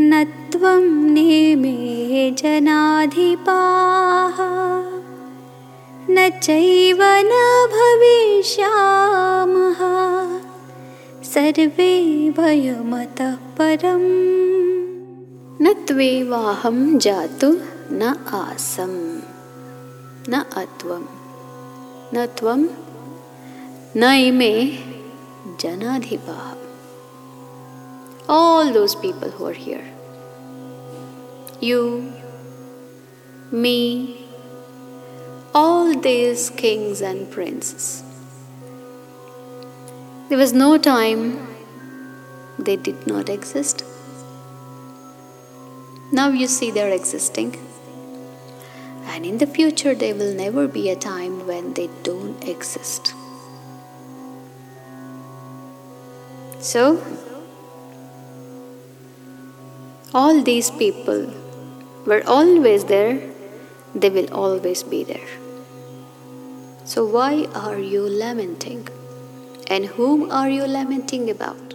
न त्वं नेमे जनाधिपाः। न चैव न भविष्यामः। सर्वे वयमतः परम्। न त्वेवाहं जातु न आसम् न अत्वं न त्वं न इमे जनाधिपाः all those people who are here. You, me, all these kings and princes. There was no time they did not exist. Now you see they're existing. And in the future, there will never be a time when they don't exist. So, all these people were always there, they will always be there. So, why are you lamenting? And whom are you lamenting about?